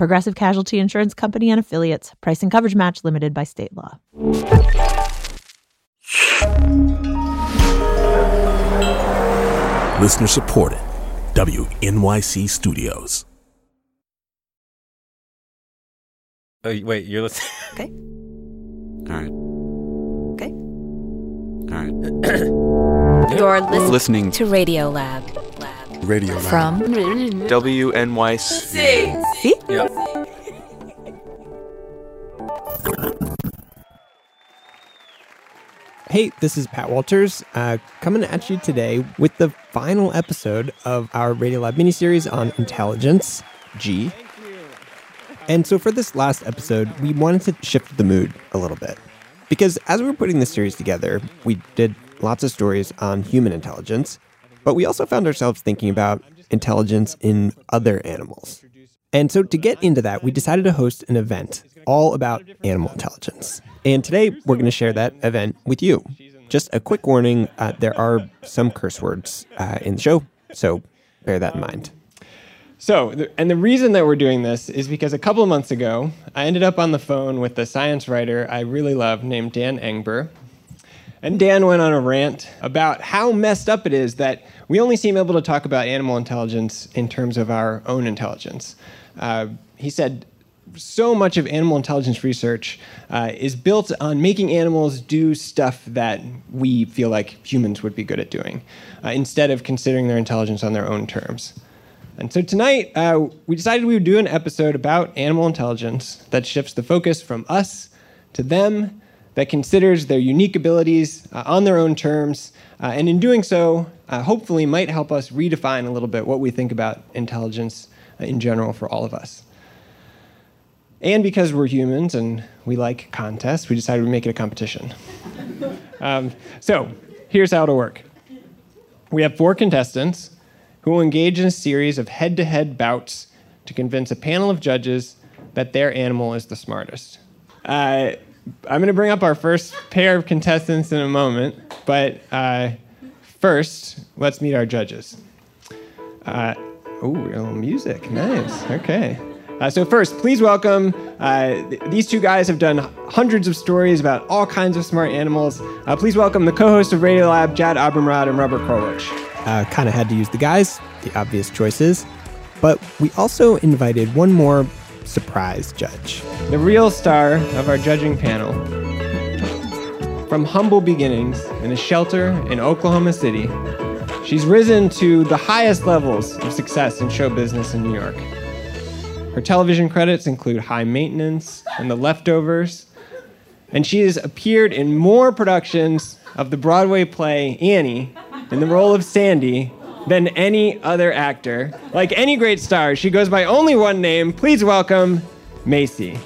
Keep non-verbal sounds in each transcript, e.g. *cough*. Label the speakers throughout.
Speaker 1: Progressive Casualty Insurance Company and affiliates. Price and coverage match limited by state law.
Speaker 2: Listener supported. WNYC Studios.
Speaker 3: Oh, wait, you're listening. *laughs*
Speaker 4: Okay.
Speaker 3: All right.
Speaker 4: Okay.
Speaker 3: All right.
Speaker 4: You're listening,
Speaker 5: Listening
Speaker 4: to Radio Lab. Lab.
Speaker 5: Radio Lab.
Speaker 4: From
Speaker 5: WNYC.
Speaker 4: See?
Speaker 3: Yeah.
Speaker 6: Hey, this is Pat Walters uh, coming at you today with the final episode of our Radiolab miniseries on intelligence, G. And so for this last episode, we wanted to shift the mood a little bit. Because as we were putting this series together, we did lots of stories on human intelligence, but we also found ourselves thinking about intelligence in other animals. And so to get into that, we decided to host an event all about animal intelligence. And today we're going to share that event with you. Just a quick warning uh, there are some curse words uh, in the show, so bear that in mind. So, and the reason that we're doing this is because a couple of months ago, I ended up on the phone with a science writer I really love named Dan Engber. And Dan went on a rant about how messed up it is that we only seem able to talk about animal intelligence in terms of our own intelligence. Uh, he said, so much of animal intelligence research uh, is built on making animals do stuff that we feel like humans would be good at doing, uh, instead of considering their intelligence on their own terms. And so tonight, uh, we decided we would do an episode about animal intelligence that shifts the focus from us to them, that considers their unique abilities uh, on their own terms, uh, and in doing so, uh, hopefully might help us redefine a little bit what we think about intelligence uh, in general for all of us. And because we're humans and we like contests, we decided we'd make it a competition. *laughs* um, so here's how it'll work we have four contestants who will engage in a series of head to head bouts to convince a panel of judges that their animal is the smartest. Uh, I'm going to bring up our first pair of contestants in a moment, but uh, first, let's meet our judges. Uh, oh, a little music. Nice. Okay. Uh, so, first, please welcome uh, th- these two guys have done hundreds of stories about all kinds of smart animals. Uh, please welcome the co host of Radiolab, Jad Abumrad and Robert Krulwich. Uh, kind of had to use the guys, the obvious choices. But we also invited one more surprise judge. The real star of our judging panel. From humble beginnings in a shelter in Oklahoma City, she's risen to the highest levels of success in show business in New York. Her television credits include High Maintenance and The Leftovers, and she has appeared in more productions of the Broadway play Annie in the role of Sandy than any other actor. Like any great star, she goes by only one name. Please welcome Macy.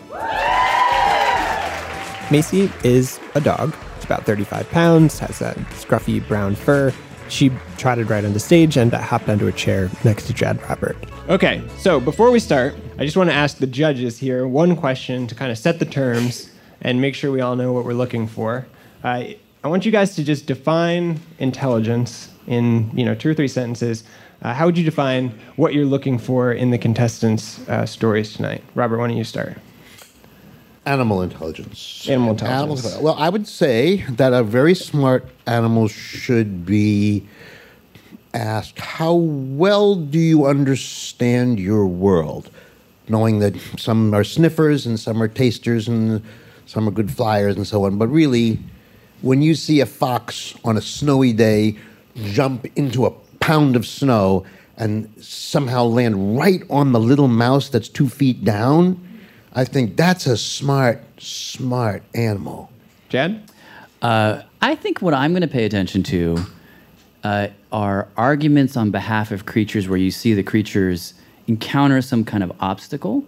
Speaker 6: Macy is a dog. She's about 35 pounds, has a scruffy brown fur. She trotted right onto the stage and hopped onto a chair next to Jad Robert. Okay, so before we start, I just want to ask the judges here one question to kind of set the terms and make sure we all know what we're looking for. Uh, I want you guys to just define intelligence in you know two or three sentences. Uh, how would you define what you're looking for in the contestants' uh, stories tonight? Robert, why don't you start?
Speaker 7: Animal intelligence.
Speaker 6: Animal intelligence.
Speaker 7: Animal intelligence. Well, I would say that a very smart animal should be asked, How well do you understand your world? Knowing that some are sniffers and some are tasters and some are good flyers and so on. But really, when you see a fox on a snowy day jump into a pound of snow and somehow land right on the little mouse that's two feet down, I think that's a smart, smart animal.
Speaker 6: Jad?
Speaker 8: Uh, I think what I'm going to pay attention to uh, are arguments on behalf of creatures where you see the creatures encounter some kind of obstacle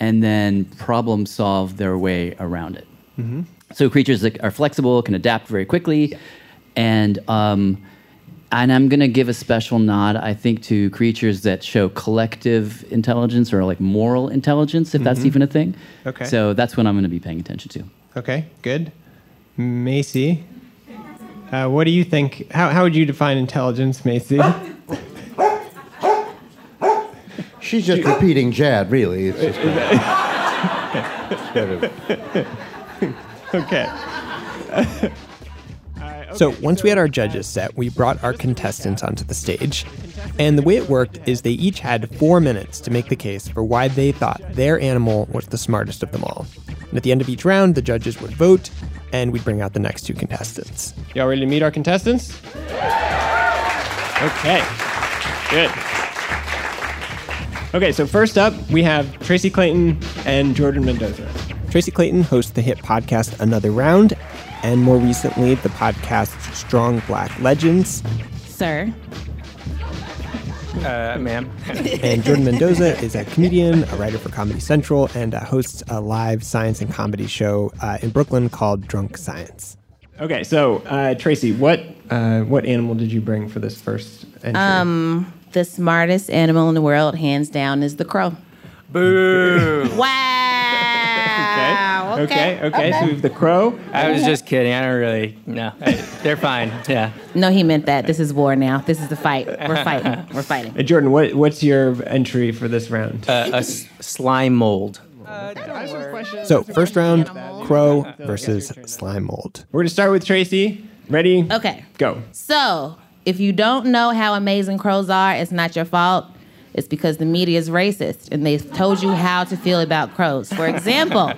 Speaker 8: and then problem solve their way around it. So creatures that are flexible can adapt very quickly, and um, and I'm gonna give a special nod, I think, to creatures that show collective intelligence or like moral intelligence, if that's even a thing.
Speaker 9: Okay.
Speaker 8: So that's what I'm gonna be paying attention to.
Speaker 9: Okay, good. Macy, uh, what do you think? How, how would you define intelligence, Macy? *laughs*
Speaker 7: She's just repeating Jad, really. It's just *laughs* *laughs*
Speaker 9: okay. So once we had our judges set, we brought our contestants onto the stage. And the way it worked is they each had four minutes to make the case for why they thought their animal was the smartest of them all. And at the end of each round, the judges would vote, and we'd bring out the next two contestants. Y'all ready to meet our contestants? Okay, good. Okay, so first up, we have Tracy Clayton and Jordan Mendoza. Tracy Clayton hosts the hit podcast Another Round, and more recently, the podcast Strong Black Legends.
Speaker 10: Sir.
Speaker 11: Uh, ma'am. *laughs*
Speaker 9: And Jordan Mendoza is a comedian, a writer for Comedy Central, and uh, hosts a live science and comedy show uh, in Brooklyn called Drunk Science. Okay, so uh, Tracy, what uh, what animal did you bring for this first entry?
Speaker 10: Um, the smartest animal in the world, hands down, is the crow.
Speaker 11: Boo! *laughs*
Speaker 10: Wow.
Speaker 9: okay, okay, okay. So we have the crow.
Speaker 11: I was just kidding. I don't really. No, I- they're fine. Yeah.
Speaker 10: No, he meant that. This is war now. This is the fight. We're fighting. We're fighting.
Speaker 9: Uh, Jordan, what what's your entry for this round?
Speaker 11: Uh, a s- slime mold.
Speaker 9: so first round, crow versus slime mold. We're gonna start with Tracy. Ready?
Speaker 10: Okay.
Speaker 9: Go.
Speaker 10: So, if you don't know how amazing crows are, it's not your fault. It's because the media is racist and they've told you how to feel about crows. For example,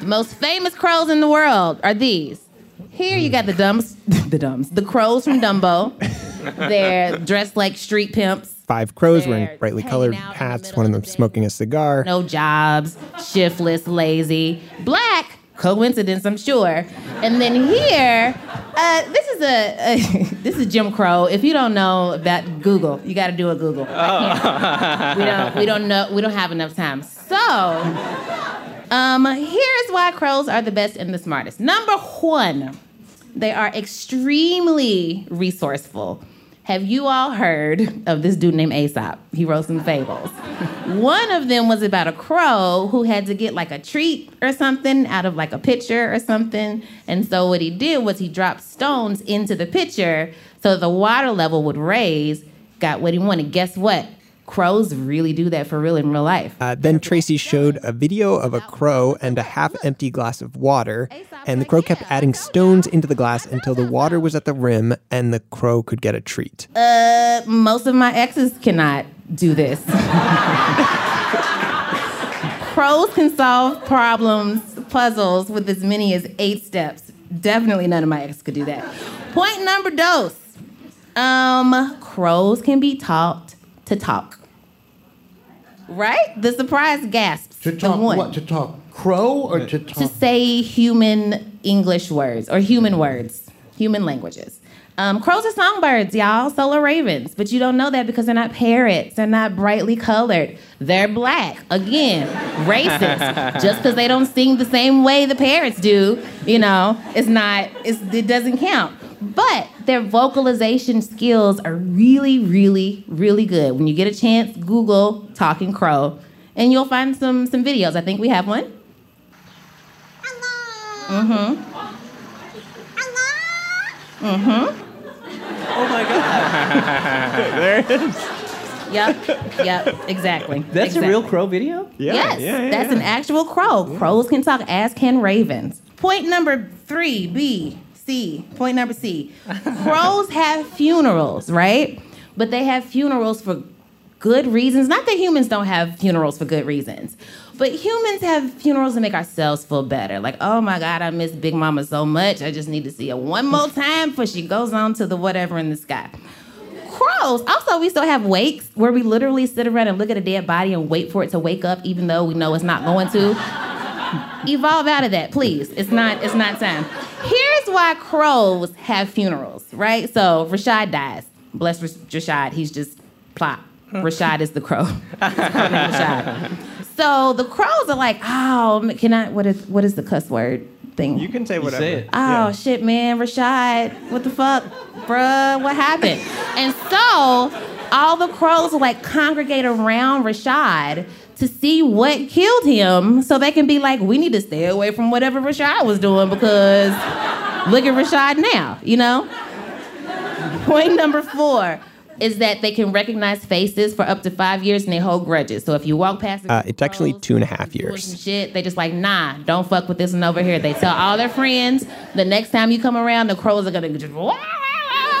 Speaker 10: the most famous crows in the world are these. Here you got the dumbs, *laughs* the dumbs, the crows from Dumbo. They're dressed like street pimps,
Speaker 9: Five crows
Speaker 10: They're
Speaker 9: wearing brightly colored
Speaker 10: out in the
Speaker 9: hats. One of
Speaker 10: of
Speaker 9: them smoking a cigar.
Speaker 10: no jobs, shiftless, lazy. Black, coincidence, I'm sure. And then here, uh, this is a, a *laughs* this is Jim Crow. If you don't know about Google, you got to do a Google. I can't- we don't we don't know we don't have enough time. So, um, here's why crows are the best and the smartest. Number one, they are extremely resourceful. Have you all heard of this dude named Aesop? He wrote some fables. One of them was about a crow who had to get like a treat or something out of like a pitcher or something. And so what he did was he dropped stones into the pitcher so the water level would raise, got what he wanted. Guess what? Crows really do that for real in real life.
Speaker 9: Uh, then Tracy showed a video of a crow and a half empty glass of water, and the crow kept adding stones into the glass until the water was at the rim and the crow could get a treat.
Speaker 10: Uh, most of my exes cannot do this. *laughs* Crows can solve problems, puzzles with as many as eight steps. Definitely none of my exes could do that. Point number dose. Um, crows can be taught to talk. Right? The surprise gasps.
Speaker 7: to
Speaker 10: the
Speaker 7: talk
Speaker 10: one.
Speaker 7: what? To talk crow or to talk?
Speaker 10: to say human English words or human words, human languages. Um, crows are songbirds, y'all. So are ravens, but you don't know that because they're not parrots. They're not brightly colored. They're black. Again, *laughs* racist. Just because they don't sing the same way the parrots do, you know, it's not. It's, it doesn't count. But their vocalization skills are really, really, really good. When you get a chance, Google "talking crow," and you'll find some some videos. I think we have one. Hello. Mm-hmm. Hello. Mm-hmm. Oh my god. *laughs*
Speaker 9: there it is.
Speaker 10: Yep, yep, exactly.
Speaker 8: That's
Speaker 10: exactly.
Speaker 8: a real crow video?
Speaker 9: Yeah,
Speaker 10: yes,
Speaker 9: yeah, yeah,
Speaker 10: that's
Speaker 9: yeah.
Speaker 10: an actual crow. Crows can talk, as can ravens. Point number three, B, C. Point number C. Crows have funerals, right? But they have funerals for good reasons. Not that humans don't have funerals for good reasons, but humans have funerals to make ourselves feel better. Like, oh my God, I miss Big Mama so much. I just need to see her one more time before she goes on to the whatever in the sky. Crows. Also, we still have wakes where we literally sit around and look at a dead body and wait for it to wake up, even though we know it's not going to. Evolve out of that, please. It's not. It's not time. Here's why crows have funerals, right? So Rashad dies. Bless Rashad. He's just plop. Rashad is the crow. His crow named Rashad. So the crows are like, oh, can I? What is what is the cuss word? thing.
Speaker 9: You can say whatever.
Speaker 11: say it.
Speaker 10: Oh shit, man, Rashad, what the fuck, bruh? What happened? and so all the crows will like congregate around Rashad to see what killed him, so they can be like, we need to stay away from whatever Rashad was doing because look at Rashad now, you know. Point number four is that they can recognize faces for up to five years and they hold grudges. So if you walk past,
Speaker 9: Uh, it's actually two and a half years.
Speaker 10: shit, they just like, nah, don't fuck with this one over here. They tell all their friends. The next time you come around, the crows are gonna just, wah, wah,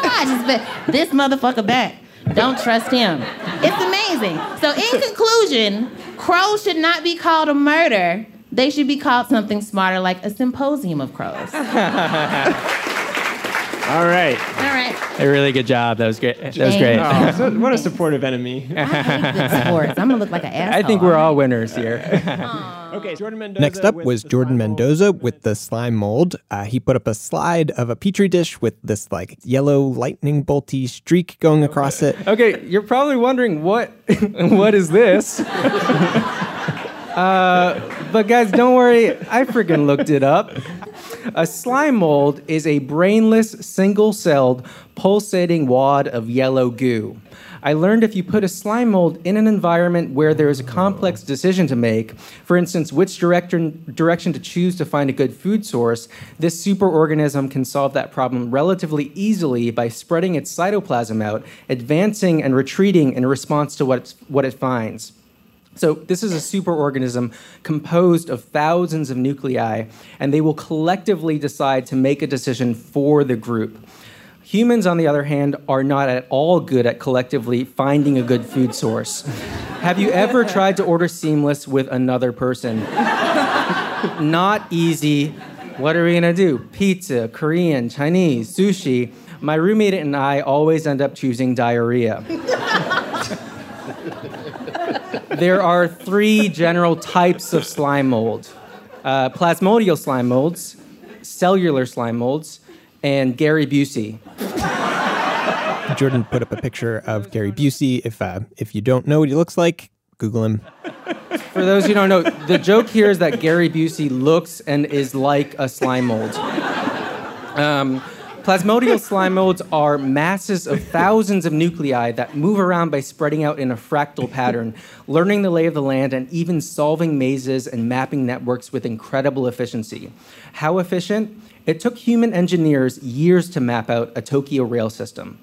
Speaker 10: wah, just be, this motherfucker back. Don't trust him. It's amazing. So in conclusion, crows should not be called a murder. They should be called something smarter, like a symposium of crows. *laughs* All
Speaker 9: All right.
Speaker 10: right.
Speaker 11: A really good job. That was great. That was great.
Speaker 9: Oh, so what a supportive enemy.
Speaker 10: I hate good sports. I'm gonna look like an asshole.
Speaker 11: I think we're all winners here.
Speaker 9: Okay, Jordan Mendoza. Next up was Jordan Mendoza with the slime mold. Uh, he put up a slide of a petri dish with this like yellow lightning bolty streak going across it.
Speaker 11: Okay, you're probably wondering what *laughs* what is this? *laughs* uh, but guys, don't worry. I freaking looked it up. A slime mold is a brainless, single-celled, pulsating wad of yellow goo. I learned if you put a slime mold in an environment where there is a complex decision to make, for instance, which direction, direction to choose to find a good food source, this superorganism can solve that problem relatively easily by spreading its cytoplasm out, advancing and retreating in response to what, what it finds. So, this is a superorganism composed of thousands of nuclei, and they will collectively decide to make a decision for the group. Humans, on the other hand, are not at all good at collectively finding a good food source. Have you ever tried to order seamless with another person? *laughs* not easy. What are we gonna do? Pizza, Korean, Chinese, sushi. My roommate and I always end up choosing diarrhea. *laughs* there are three general types of slime mold uh, plasmodial slime molds, cellular slime molds, and Gary Busey.
Speaker 9: Jordan put up a picture of Gary Busey. If uh, if you don't know what he looks like, Google him.
Speaker 11: For those who don't know, the joke here is that Gary Busey looks and is like a slime mold. Um, plasmodial slime molds are masses of thousands of nuclei that move around by spreading out in a fractal pattern, learning the lay of the land, and even solving mazes and mapping networks with incredible efficiency. How efficient? It took human engineers years to map out a Tokyo rail system.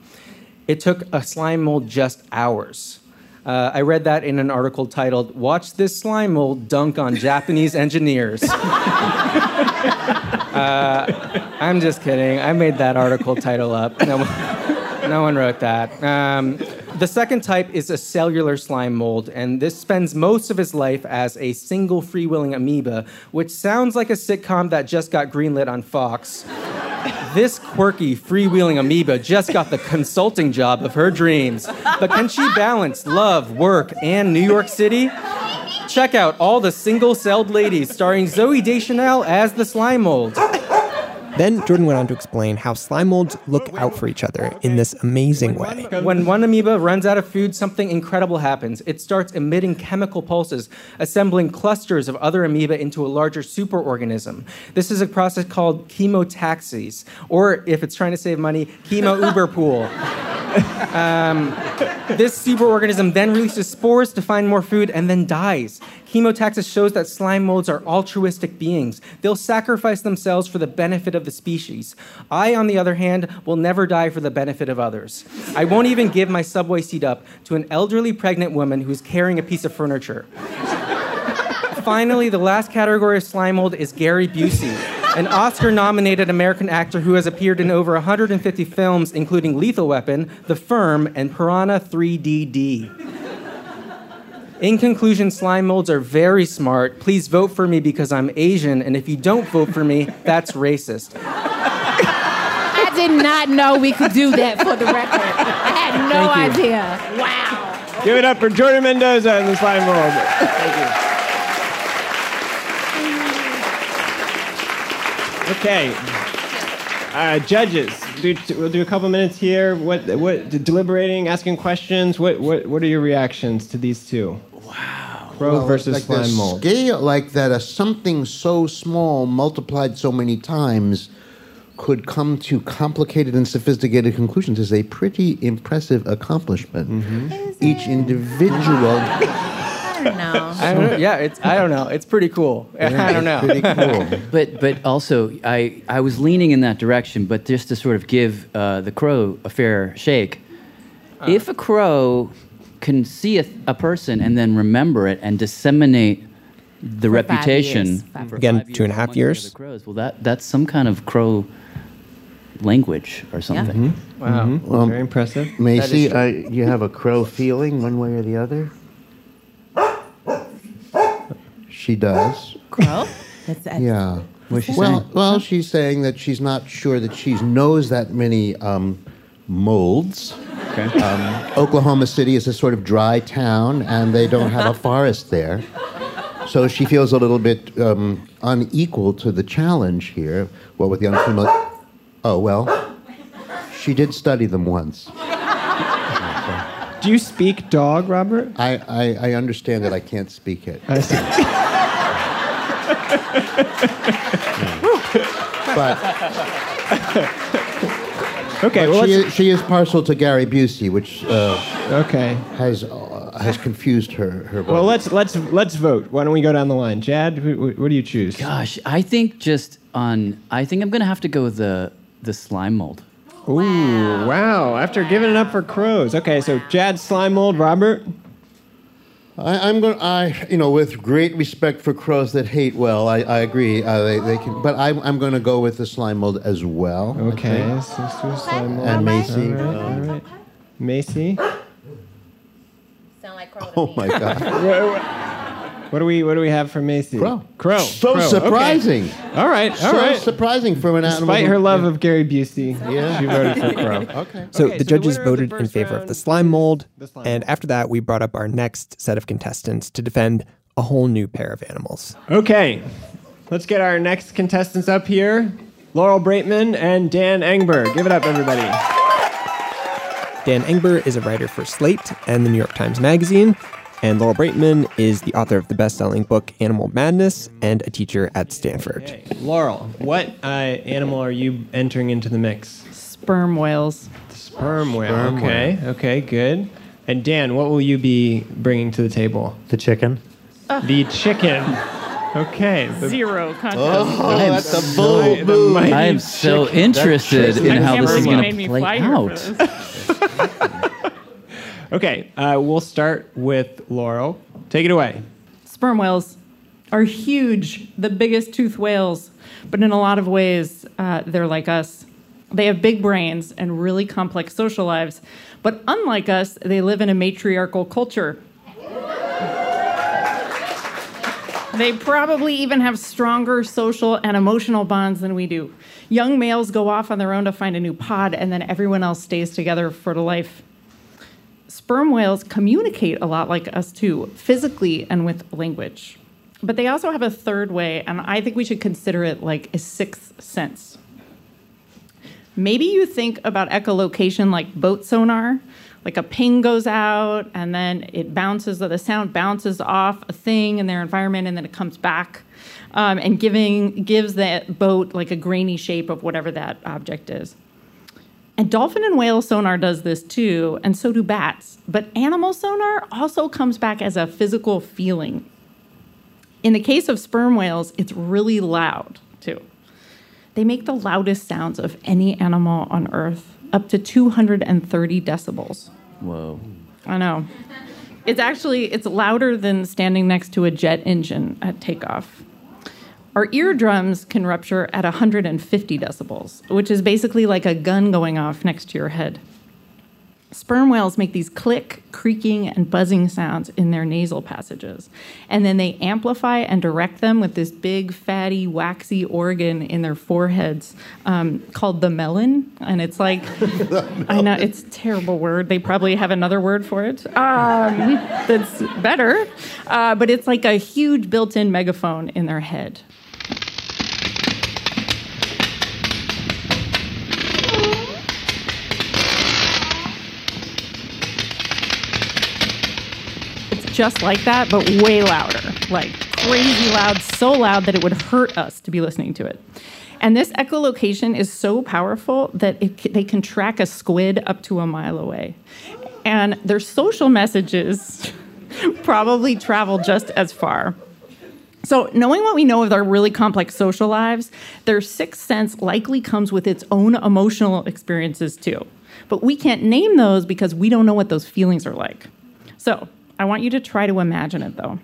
Speaker 11: It took a slime mold just hours. Uh, I read that in an article titled, Watch This Slime Mold Dunk on Japanese Engineers. *laughs* uh, I'm just kidding. I made that article title up. No, one- no one wrote that. Um, the second type is a cellular slime mold, and this spends most of its life as a single freewheeling amoeba, which sounds like a sitcom that just got greenlit on Fox. This quirky, freewheeling amoeba just got the consulting job of her dreams. But can she balance love, work, and New York City? Check out all the single celled ladies starring Zooey Deschanel as the slime mold.
Speaker 9: Then Jordan went on to explain how slime molds look out for each other in this amazing way.
Speaker 11: When one amoeba runs out of food, something incredible happens. It starts emitting chemical pulses, assembling clusters of other amoeba into a larger superorganism. This is a process called chemotaxis, or if it's trying to save money, chemo uber pool. *laughs* Um, this superorganism then releases spores to find more food and then dies. Chemotaxis shows that slime molds are altruistic beings. They'll sacrifice themselves for the benefit of the species. I, on the other hand, will never die for the benefit of others. I won't even give my subway seat up to an elderly pregnant woman who's carrying a piece of furniture. Finally, the last category of slime mold is Gary Busey, an Oscar nominated American actor who has appeared in over 150 films, including Lethal Weapon, The Firm, and Piranha 3DD. In conclusion, slime molds are very smart. Please vote for me because I'm Asian, and if you don't vote for me, that's racist.
Speaker 10: I did not know we could do that for the record. I had no idea. Wow.
Speaker 9: Give it up for Jordan Mendoza and the slime mold. Thank you. Okay. Uh, judges, do, we'll do a couple minutes here. What, what, deliberating, asking questions. What, what, what are your reactions to these two? Wow. Crow
Speaker 7: Well,
Speaker 9: versus
Speaker 7: like the
Speaker 9: slime mold.
Speaker 7: Scale like that, a something so small multiplied so many times could come to complicated and sophisticated conclusions is a pretty impressive accomplishment.
Speaker 9: Mm-hmm.
Speaker 7: Each individual. *laughs*
Speaker 10: I don't know. *laughs*
Speaker 11: I don't. Yeah, it's I don't know. It's pretty cool. *laughs* I don't know.
Speaker 7: Pretty cool.
Speaker 8: But but also I I was leaning in that direction, but just to sort of give uh, the crow a fair shake. if a crow can see a, a person and then remember it and disseminate the
Speaker 10: For
Speaker 8: reputation
Speaker 10: years. Five
Speaker 9: Again,
Speaker 8: five
Speaker 9: two and a half
Speaker 8: among the
Speaker 9: years.
Speaker 8: crows, well, that that's some kind of crow language or something.
Speaker 11: Wow.
Speaker 7: Well,
Speaker 9: Very impressive.
Speaker 7: Macy,
Speaker 11: true.
Speaker 7: uh, you have a crow feeling one way or the other? She does.
Speaker 10: Crow? That's, that's
Speaker 7: Yeah.
Speaker 8: What's she
Speaker 7: Well,
Speaker 8: saying?
Speaker 7: well, she's saying that she's not sure that she knows that many um, molds.
Speaker 8: Okay.
Speaker 7: Um, Oklahoma City is a sort of dry town, and they don't have a *laughs* forest there. So she feels a little bit um, unequal to the challenge here. What with the unfamiliar? Oh well, she did study them once.
Speaker 9: Do you speak dog, Robert?
Speaker 7: I, I, I understand that I can't speak it,
Speaker 9: I see. *laughs*
Speaker 7: but *laughs*
Speaker 9: Okay, well,
Speaker 7: she is, she is partial to Gary Busey, which uh,
Speaker 9: okay.
Speaker 7: has uh, has confused her her.
Speaker 9: Well, let's let's let's vote. Why don't we go down the line? Jad, who, who- what do you choose?
Speaker 8: Gosh, I think just on. I think I'm gonna have to go with the the slime mold.
Speaker 9: Ooh, wow! After giving it up for crows. Okay, so Jad, slime mold, Robert.
Speaker 7: I, I'm going. I you know, with great respect for crows that hate well, I, I agree. Uh, they, they can, but I'm I'm going to go with the slime mold as well. I
Speaker 9: Okay,
Speaker 7: think.
Speaker 9: let's do slime mold.
Speaker 7: And Macy.
Speaker 9: All right, all right. Macy. *gasps*
Speaker 10: sound like *laughs* crow
Speaker 7: Oh my God! *laughs*
Speaker 9: What do we what do we have for Macy?
Speaker 7: Crow.
Speaker 9: Crow.
Speaker 7: So
Speaker 9: Crow, okay.
Speaker 7: surprising.
Speaker 9: All right, all
Speaker 7: so
Speaker 9: right.
Speaker 7: surprising from an animal.
Speaker 9: Despite her love of Gary Busey,
Speaker 7: Yeah.
Speaker 9: she voted for Crow. *laughs*
Speaker 7: Okay.
Speaker 9: So
Speaker 12: Okay,
Speaker 9: the
Speaker 12: so
Speaker 9: judges
Speaker 12: winner of the
Speaker 9: voted in
Speaker 12: first
Speaker 9: favor of the slime mold,
Speaker 12: The slime
Speaker 9: and
Speaker 12: mold.
Speaker 9: after that, we brought up our next set of contestants to defend a whole new pair of animals. Okay, let's get our next contestants up here: Laurel Braitman and Dan Engber. Give it up, everybody. Dan Engber is a writer for Slate and the New York Times Magazine, and Laurel Braitman is the author of the best-selling book Animal Madness and a teacher at Stanford. Laurel, what uh, animal are you entering into the mix?
Speaker 12: Sperm whales.
Speaker 9: Sperm whale.
Speaker 7: Sperm
Speaker 9: okay. Okay. Good. And Dan, what will you be bringing to the table?
Speaker 13: The chicken.
Speaker 9: The chicken. Okay.
Speaker 12: Zero contest.
Speaker 7: Oh, that's a
Speaker 9: the
Speaker 7: bold move.
Speaker 8: I am so interested in how
Speaker 12: can't
Speaker 8: this is going
Speaker 12: made
Speaker 8: to
Speaker 12: me
Speaker 8: play
Speaker 12: fly
Speaker 8: out. *laughs*
Speaker 9: Okay. Uh, we'll start with Laurel. Take it away.
Speaker 12: Sperm whales are huge, the biggest tooth whales, but in a lot of ways, uh, they're like us. They have big brains and really complex social lives, but unlike us, they live in a matriarchal culture. They probably even have stronger social and emotional bonds than we do. Young males go off on their own to find a new pod, and then everyone else stays together for the life. Sperm whales communicate a lot like us too, physically and with language. But they also have a third way, and I think we should consider it like a sixth sense. Maybe you think about echolocation like boat sonar, like a ping goes out and then it bounces, the sound bounces off a thing in their environment and then it comes back, um, and giving gives that boat like a grainy shape of whatever that object is. And dolphin and whale sonar does this too, and so do bats. But animal sonar also comes back as a physical feeling. In the case of sperm whales, it's really loud too. They make the loudest sounds of any animal on Earth, up to 230 decibels.
Speaker 8: Whoa.
Speaker 12: I know. It's actually it's louder than standing next to a jet engine at takeoff. Our eardrums can rupture at 150 decibels, which is basically like a gun going off next to your head. Sperm whales make these click, creaking, and buzzing sounds in their nasal passages. And then they amplify and direct them with this big, fatty, waxy organ in their foreheads um, called the melon. And it's like, *laughs* I know, it's a terrible word. They probably have another word for it um, *laughs* that's better. Uh, but it's like a huge built in megaphone in their head. Just like that, but way louder, like crazy loud, so loud that it would hurt us to be listening to it. And this echolocation is so powerful that it, they can track a squid up to a mile away. And their social messages *laughs* probably travel just as far. So, knowing what we know of their really complex social lives, their sixth sense likely comes with its own emotional experiences too. But we can't name those because we don't know what those feelings are like. So, I want you to try to imagine it though.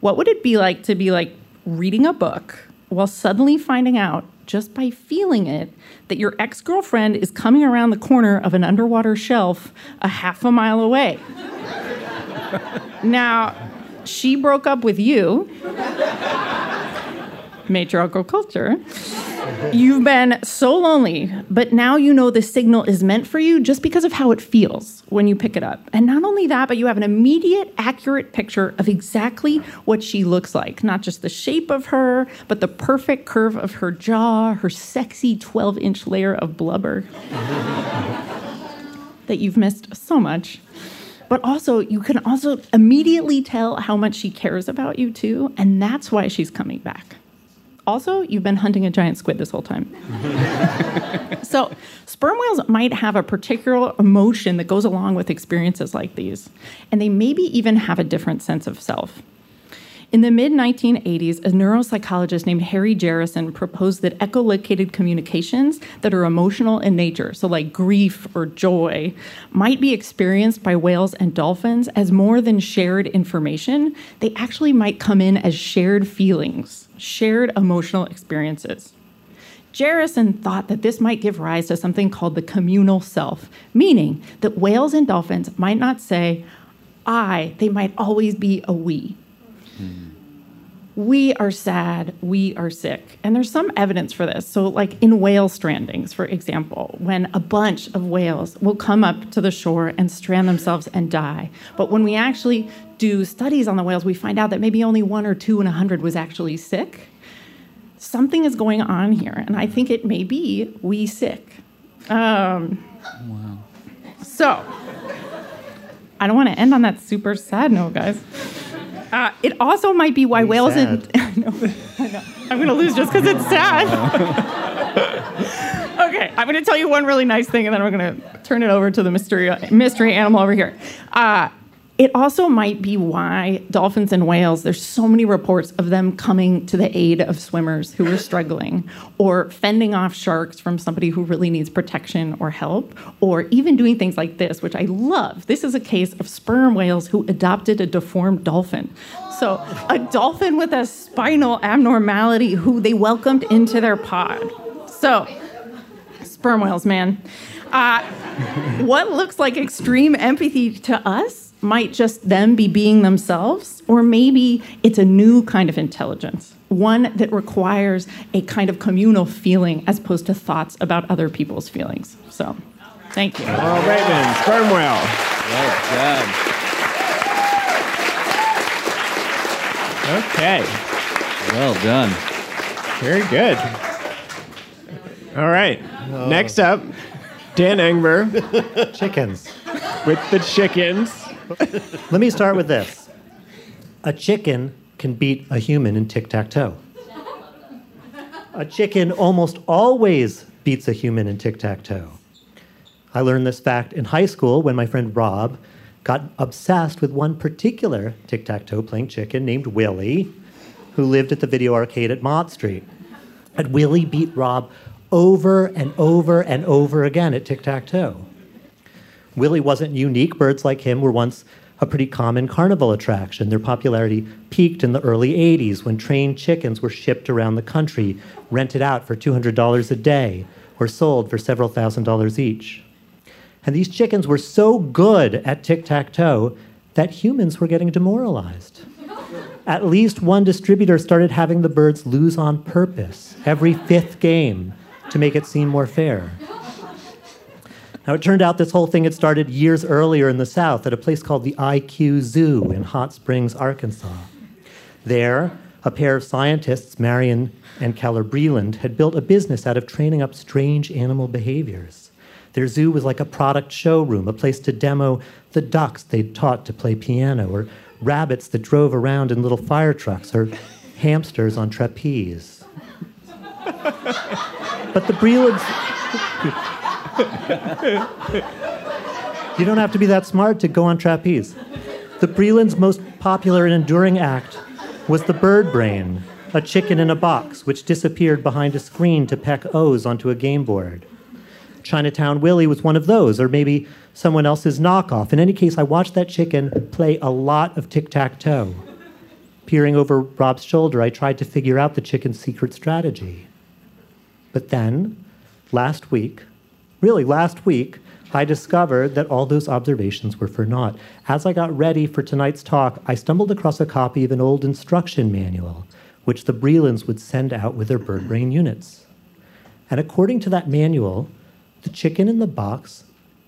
Speaker 12: What would it be like to be like reading a book while suddenly finding out, just by feeling it, that your ex girlfriend is coming around the corner of an underwater shelf a half a mile away? *laughs* now, she broke up with you, matriarchal culture. You've been so lonely, but now you know the signal is meant for you just because of how it feels when you pick it up. And not only that, but you have an immediate, accurate picture of exactly what she looks like. Not just the shape of her, but the perfect curve of her jaw, her sexy 12 inch layer of blubber *laughs* that you've missed so much. But also, you can also immediately tell how much she cares about you, too. And that's why she's coming back. Also, you've been hunting a giant squid this whole time. *laughs* so, sperm whales might have a particular emotion that goes along with experiences like these, and they maybe even have a different sense of self. In the mid 1980s, a neuropsychologist named Harry Jerison proposed that echolocated communications that are emotional in nature, so like grief or joy, might be experienced by whales and dolphins as more than shared information. They actually might come in as shared feelings, shared emotional experiences. Jerison thought that this might give rise to something called the communal self, meaning that whales and dolphins might not say, I, they might always be a we we are sad, we are sick. And there's some evidence for this. So, like in whale strandings, for example, when a bunch of whales will come up to the shore and strand themselves and die. But when we actually do studies on the whales, we find out that maybe only one or two in a hundred was actually sick. Something is going on here, and I think it may be we sick. Um, wow. So, I don't want to end on that super sad note, guys. Uh, it also might be why whales and *laughs* I know. I'm going to lose just because it's sad. *laughs* okay, I'm going to tell you one really nice thing, and then we're going to turn it over to the mystery mystery animal over here. Uh, it also might be why dolphins and whales, there's so many reports of them coming to the aid of swimmers who are struggling, or fending off sharks from somebody who really needs protection or help, or even doing things like this, which I love. This is a case of sperm whales who adopted a deformed dolphin. So, a dolphin with a spinal abnormality who they welcomed into their pod. So, sperm whales, man. Uh, what looks like extreme empathy to us might just them be being themselves, or maybe it's a new kind of intelligence, one that requires a kind of communal feeling as opposed to thoughts about other people's feelings. So, thank you.
Speaker 9: All right, then, sperm whale.
Speaker 13: Well done.
Speaker 9: Okay,
Speaker 13: Well done.
Speaker 9: very good. All right, next up, Dan Engber
Speaker 14: Chickens.
Speaker 9: with the chickens. *laughs*
Speaker 14: Let me start with this. A chicken can beat a human in tic tac toe. A chicken almost always beats a human in tic tac toe. I learned this fact in high school when my friend Rob got obsessed with one particular tic tac toe playing chicken named Willie, who lived at the video arcade at Mott Street. And Willie beat Rob over and over and over again at tic tac toe. Willie wasn't unique. Birds like him were once a pretty common carnival attraction. Their popularity peaked in the early 80s when trained chickens were shipped around the country, rented out for $200 a day, or sold for several thousand dollars each. And these chickens were so good at tic tac toe that humans were getting demoralized. *laughs* At least one distributor started having the birds lose on purpose every fifth game to make it seem more fair. Now, it turned out this whole thing had started years earlier in the South at a place called the IQ Zoo in Hot Springs, Arkansas. There, a pair of scientists, Marion and Keller Breland, had built a business out of training up strange animal behaviors. Their zoo was like a product showroom, a place to demo the ducks they'd taught to play piano, or rabbits that drove around in little fire trucks, or hamsters on trapeze. but the Brelands. You don't have to be that smart to go on trapeze. The Breland's most popular and enduring act was the bird brain, a chicken in a box which disappeared behind a screen to peck O's onto a game board. Chinatown Willie was one of those, or maybe someone else's knockoff. In any case, I watched that chicken play a lot of tic tac toe. Peering over Rob's shoulder, I tried to figure out the chicken's secret strategy. But then, last week, really last week, I discovered that all those observations were for naught. As I got ready for tonight's talk, I stumbled across a copy of an old instruction manual, which the Brelands would send out with their bird brain units. And according to that manual, the chicken in the box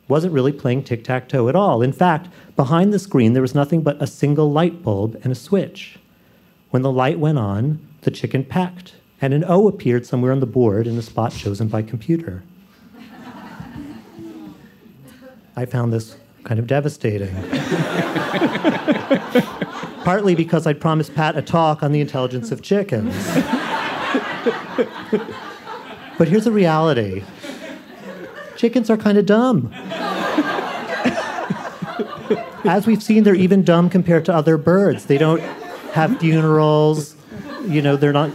Speaker 14: wasn't really playing tic tac toe at all. In fact, behind the screen, there was nothing but a single light bulb and a switch. When the light went on, the chicken pecked, and an O appeared somewhere on the board in the spot chosen by computer. I found this kind of devastating. Partly because I'd promised Pat a talk on the intelligence of chickens. but here's the reality chickens are kind of dumb. As we've seen, they're even dumb compared to other birds. They don't have funerals, you know, they're not,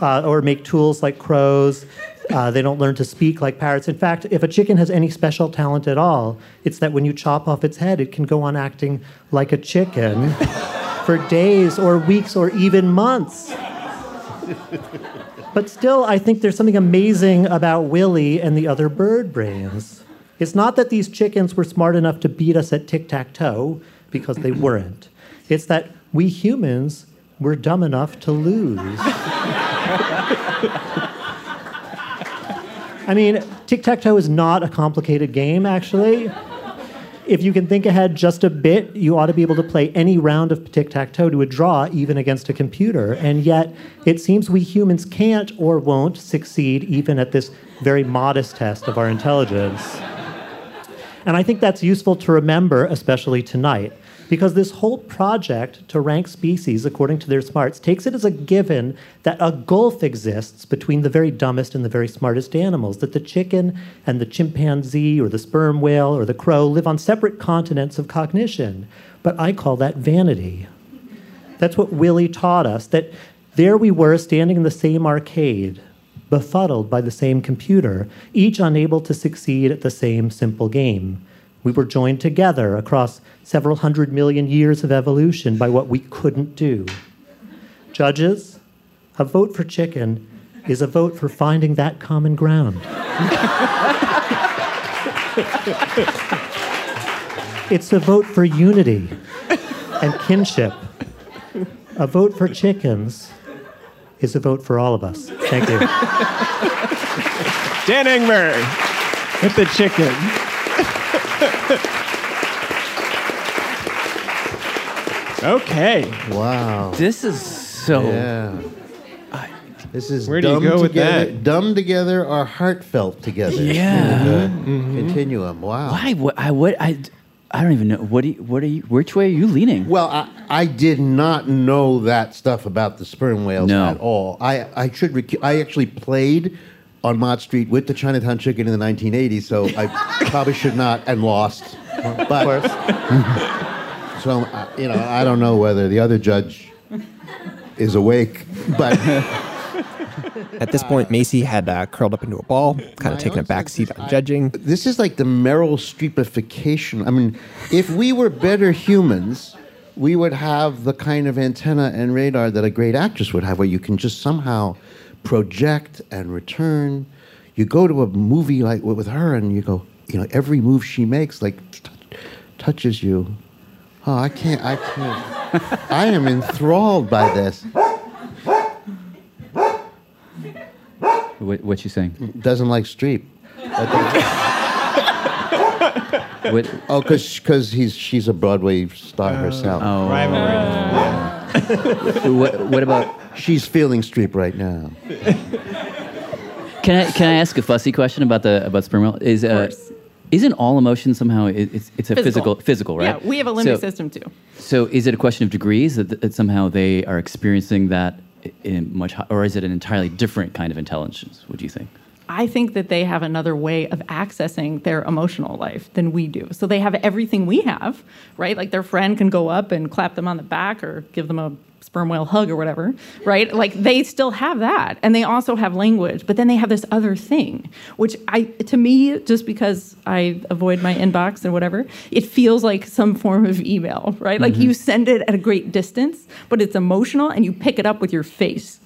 Speaker 14: uh, or make tools like crows. Uh, they don't learn to speak like parrots. In fact, if a chicken has any special talent at all, it's that when you chop off its head, it can go on acting like a chicken *laughs* for days or weeks or even months. But still, I think there's something amazing about Willie and the other bird brains. It's not that these chickens were smart enough to beat us at tic tac toe, because they weren't. It's that we humans were dumb enough to lose. *laughs* I mean, tic tac toe is not a complicated game, actually. If you can think ahead just a bit, you ought to be able to play any round of tic tac toe to a draw, even against a computer. And yet, it seems we humans can't or won't succeed even at this very modest test of our intelligence. And I think that's useful to remember, especially tonight, because this whole project to rank species according to their smarts takes it as a given that a gulf exists between the very dumbest and the very smartest animals, that the chicken and the chimpanzee or the sperm whale or the crow live on separate continents of cognition. But I call that vanity. That's what Willie taught us, that there we were standing in the same arcade, befuddled by the same computer, each unable to succeed at the same simple game. We were joined together across several hundred million years of evolution by what we couldn't do. Judges, a vote for chicken is a vote for finding that common ground. *laughs* it's a vote for unity and kinship. A vote for chickens is a vote for all of us. Thank you.
Speaker 9: Dan Engber with the chicken. *laughs* *laughs* okay.
Speaker 7: Wow.
Speaker 8: This is so.
Speaker 7: Yeah. This is
Speaker 9: Where do you
Speaker 7: dumb
Speaker 9: go with
Speaker 7: together,
Speaker 9: that?
Speaker 7: Dumb together or heartfelt together.
Speaker 8: Yeah.
Speaker 7: Kind of
Speaker 9: Mm-hmm.
Speaker 7: Continuum. Wow.
Speaker 8: Why? What? I what? I. I don't even know. What do you? What are you? Which way are you leaning?
Speaker 7: Well, I, I did not know that stuff about the sperm whales
Speaker 8: No.
Speaker 7: at all. I, I should recu- I actually played on Mott Street with the Chinatown Chicken in the 1980s, so I *laughs* probably should not and lost. But *laughs* so uh, you know, I don't know whether the other judge is awake, but *laughs*
Speaker 9: At this point, Macy had uh, curled up into a ball, kind of taking a back seat on judging.
Speaker 7: this is like the Meryl Streepification. I mean, if we were better humans, we would have the kind of antenna and radar that a great actress would have, where you can just somehow project and return. You go to a movie like with her, and you go, you know, every move she makes like t- touches you. Oh, I can't. I can't. I am enthralled by this.
Speaker 8: What, what you saying?
Speaker 7: Doesn't like Streep.
Speaker 8: What?
Speaker 7: Oh, because he's she's a Broadway star oh. herself.
Speaker 8: Oh.
Speaker 9: Rivalry. Ah. *laughs*
Speaker 8: what, what about?
Speaker 7: She's feeling Streep right now.
Speaker 8: Can I can I ask a fussy question about the about sperm whale? Is uh, is Isn't all emotion somehow it, it's it's a
Speaker 12: Physical.
Speaker 8: physical physical, right?
Speaker 12: Yeah, we have a limbic
Speaker 8: So-
Speaker 12: system too.
Speaker 8: So is it a question of degrees that, that somehow they are experiencing that in much, or is it an entirely different kind of intelligence? What do you think?
Speaker 12: I think that they have another way of accessing their emotional life than we do. So they have everything we have, right? Like their friend can go up and clap them on the back or give them a sperm whale hug or whatever, right? Like they still have that. And they also have language, but then they have this other thing, which I to me just because I avoid my inbox and whatever, it feels like some form of email, right? Like you mm-hmm. send it at a great distance, but it's emotional and you pick it up with your face.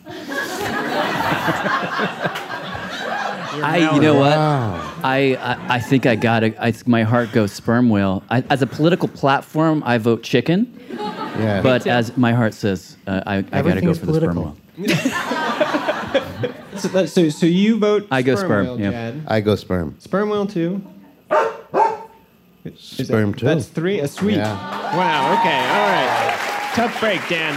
Speaker 12: *laughs*
Speaker 8: I, you know what? I, I, I think I got it. I, my heart goes sperm whale. I, as a political platform, I vote chicken.
Speaker 7: Yeah.
Speaker 8: But as my heart says, uh, I, I got to go
Speaker 14: is
Speaker 8: for the sperm whale. *laughs*
Speaker 9: So, that, so, so you vote
Speaker 8: I go
Speaker 9: sperm,
Speaker 8: sperm,
Speaker 9: whale,
Speaker 8: yeah.
Speaker 9: Jad.
Speaker 7: I go sperm.
Speaker 9: Sperm whale too. Is that-
Speaker 7: Sperm too.
Speaker 9: That's three. A sweet.
Speaker 7: Yeah.
Speaker 9: Wow. Okay. All right. Tough break, Dan.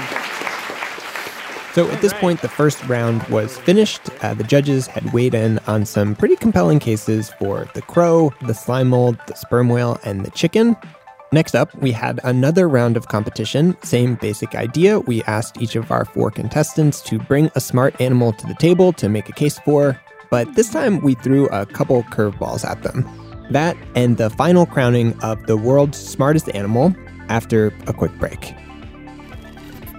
Speaker 9: So at this point, the first round was finished. Uh, the judges had weighed in on some pretty compelling cases for the crow, the slime mold, the sperm whale, and the chicken. Next up, we had another round of competition. Same basic idea. We asked each of our four contestants to bring a smart animal to the table to make a case for, but this time we threw a couple curveballs at them. That and the final crowning of the world's smartest animal after a quick break.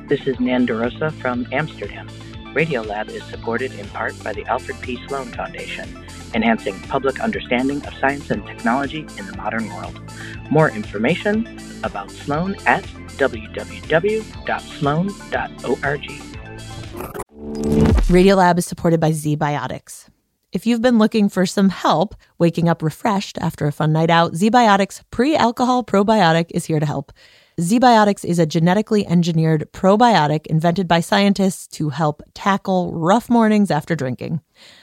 Speaker 15: This is Nan DeRosa from Amsterdam. Radiolab is supported in part by the Alfred P. Sloan Foundation, enhancing public understanding of science and technology in the modern world. More information about Sloan at www.sloan.org.
Speaker 1: Radiolab is supported by ZBiotics. If you've been looking for some help waking up refreshed after a fun night out, ZBiotics pre alcohol probiotic is here to help. ZBiotics is a genetically engineered probiotic invented by scientists to help tackle rough mornings after drinking.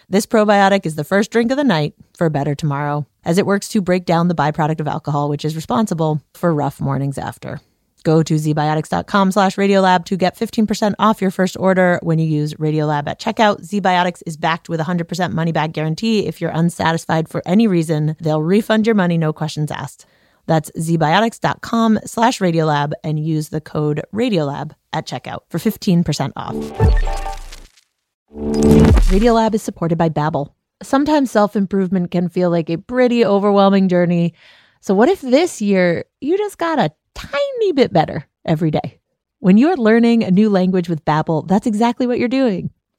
Speaker 1: This probiotic is the first drink of the night for a better tomorrow, as it works to break down the byproduct of alcohol, which is responsible for rough mornings after. Go to zbiotics.com slash radiolab to get 15% off your first order when you use Radiolab at checkout. Zbiotics is backed with a 100% money back guarantee. If you're unsatisfied for any reason, they'll refund your money, no questions asked. That's zbiotics.com slash radiolab and use the code radiolab at checkout for 15% off. Radiolab is supported by Babbel. Sometimes self-improvement can feel like a pretty overwhelming journey. So what if this year you just got a tiny bit better every day? When you're learning a new language with Babbel, that's exactly what you're doing.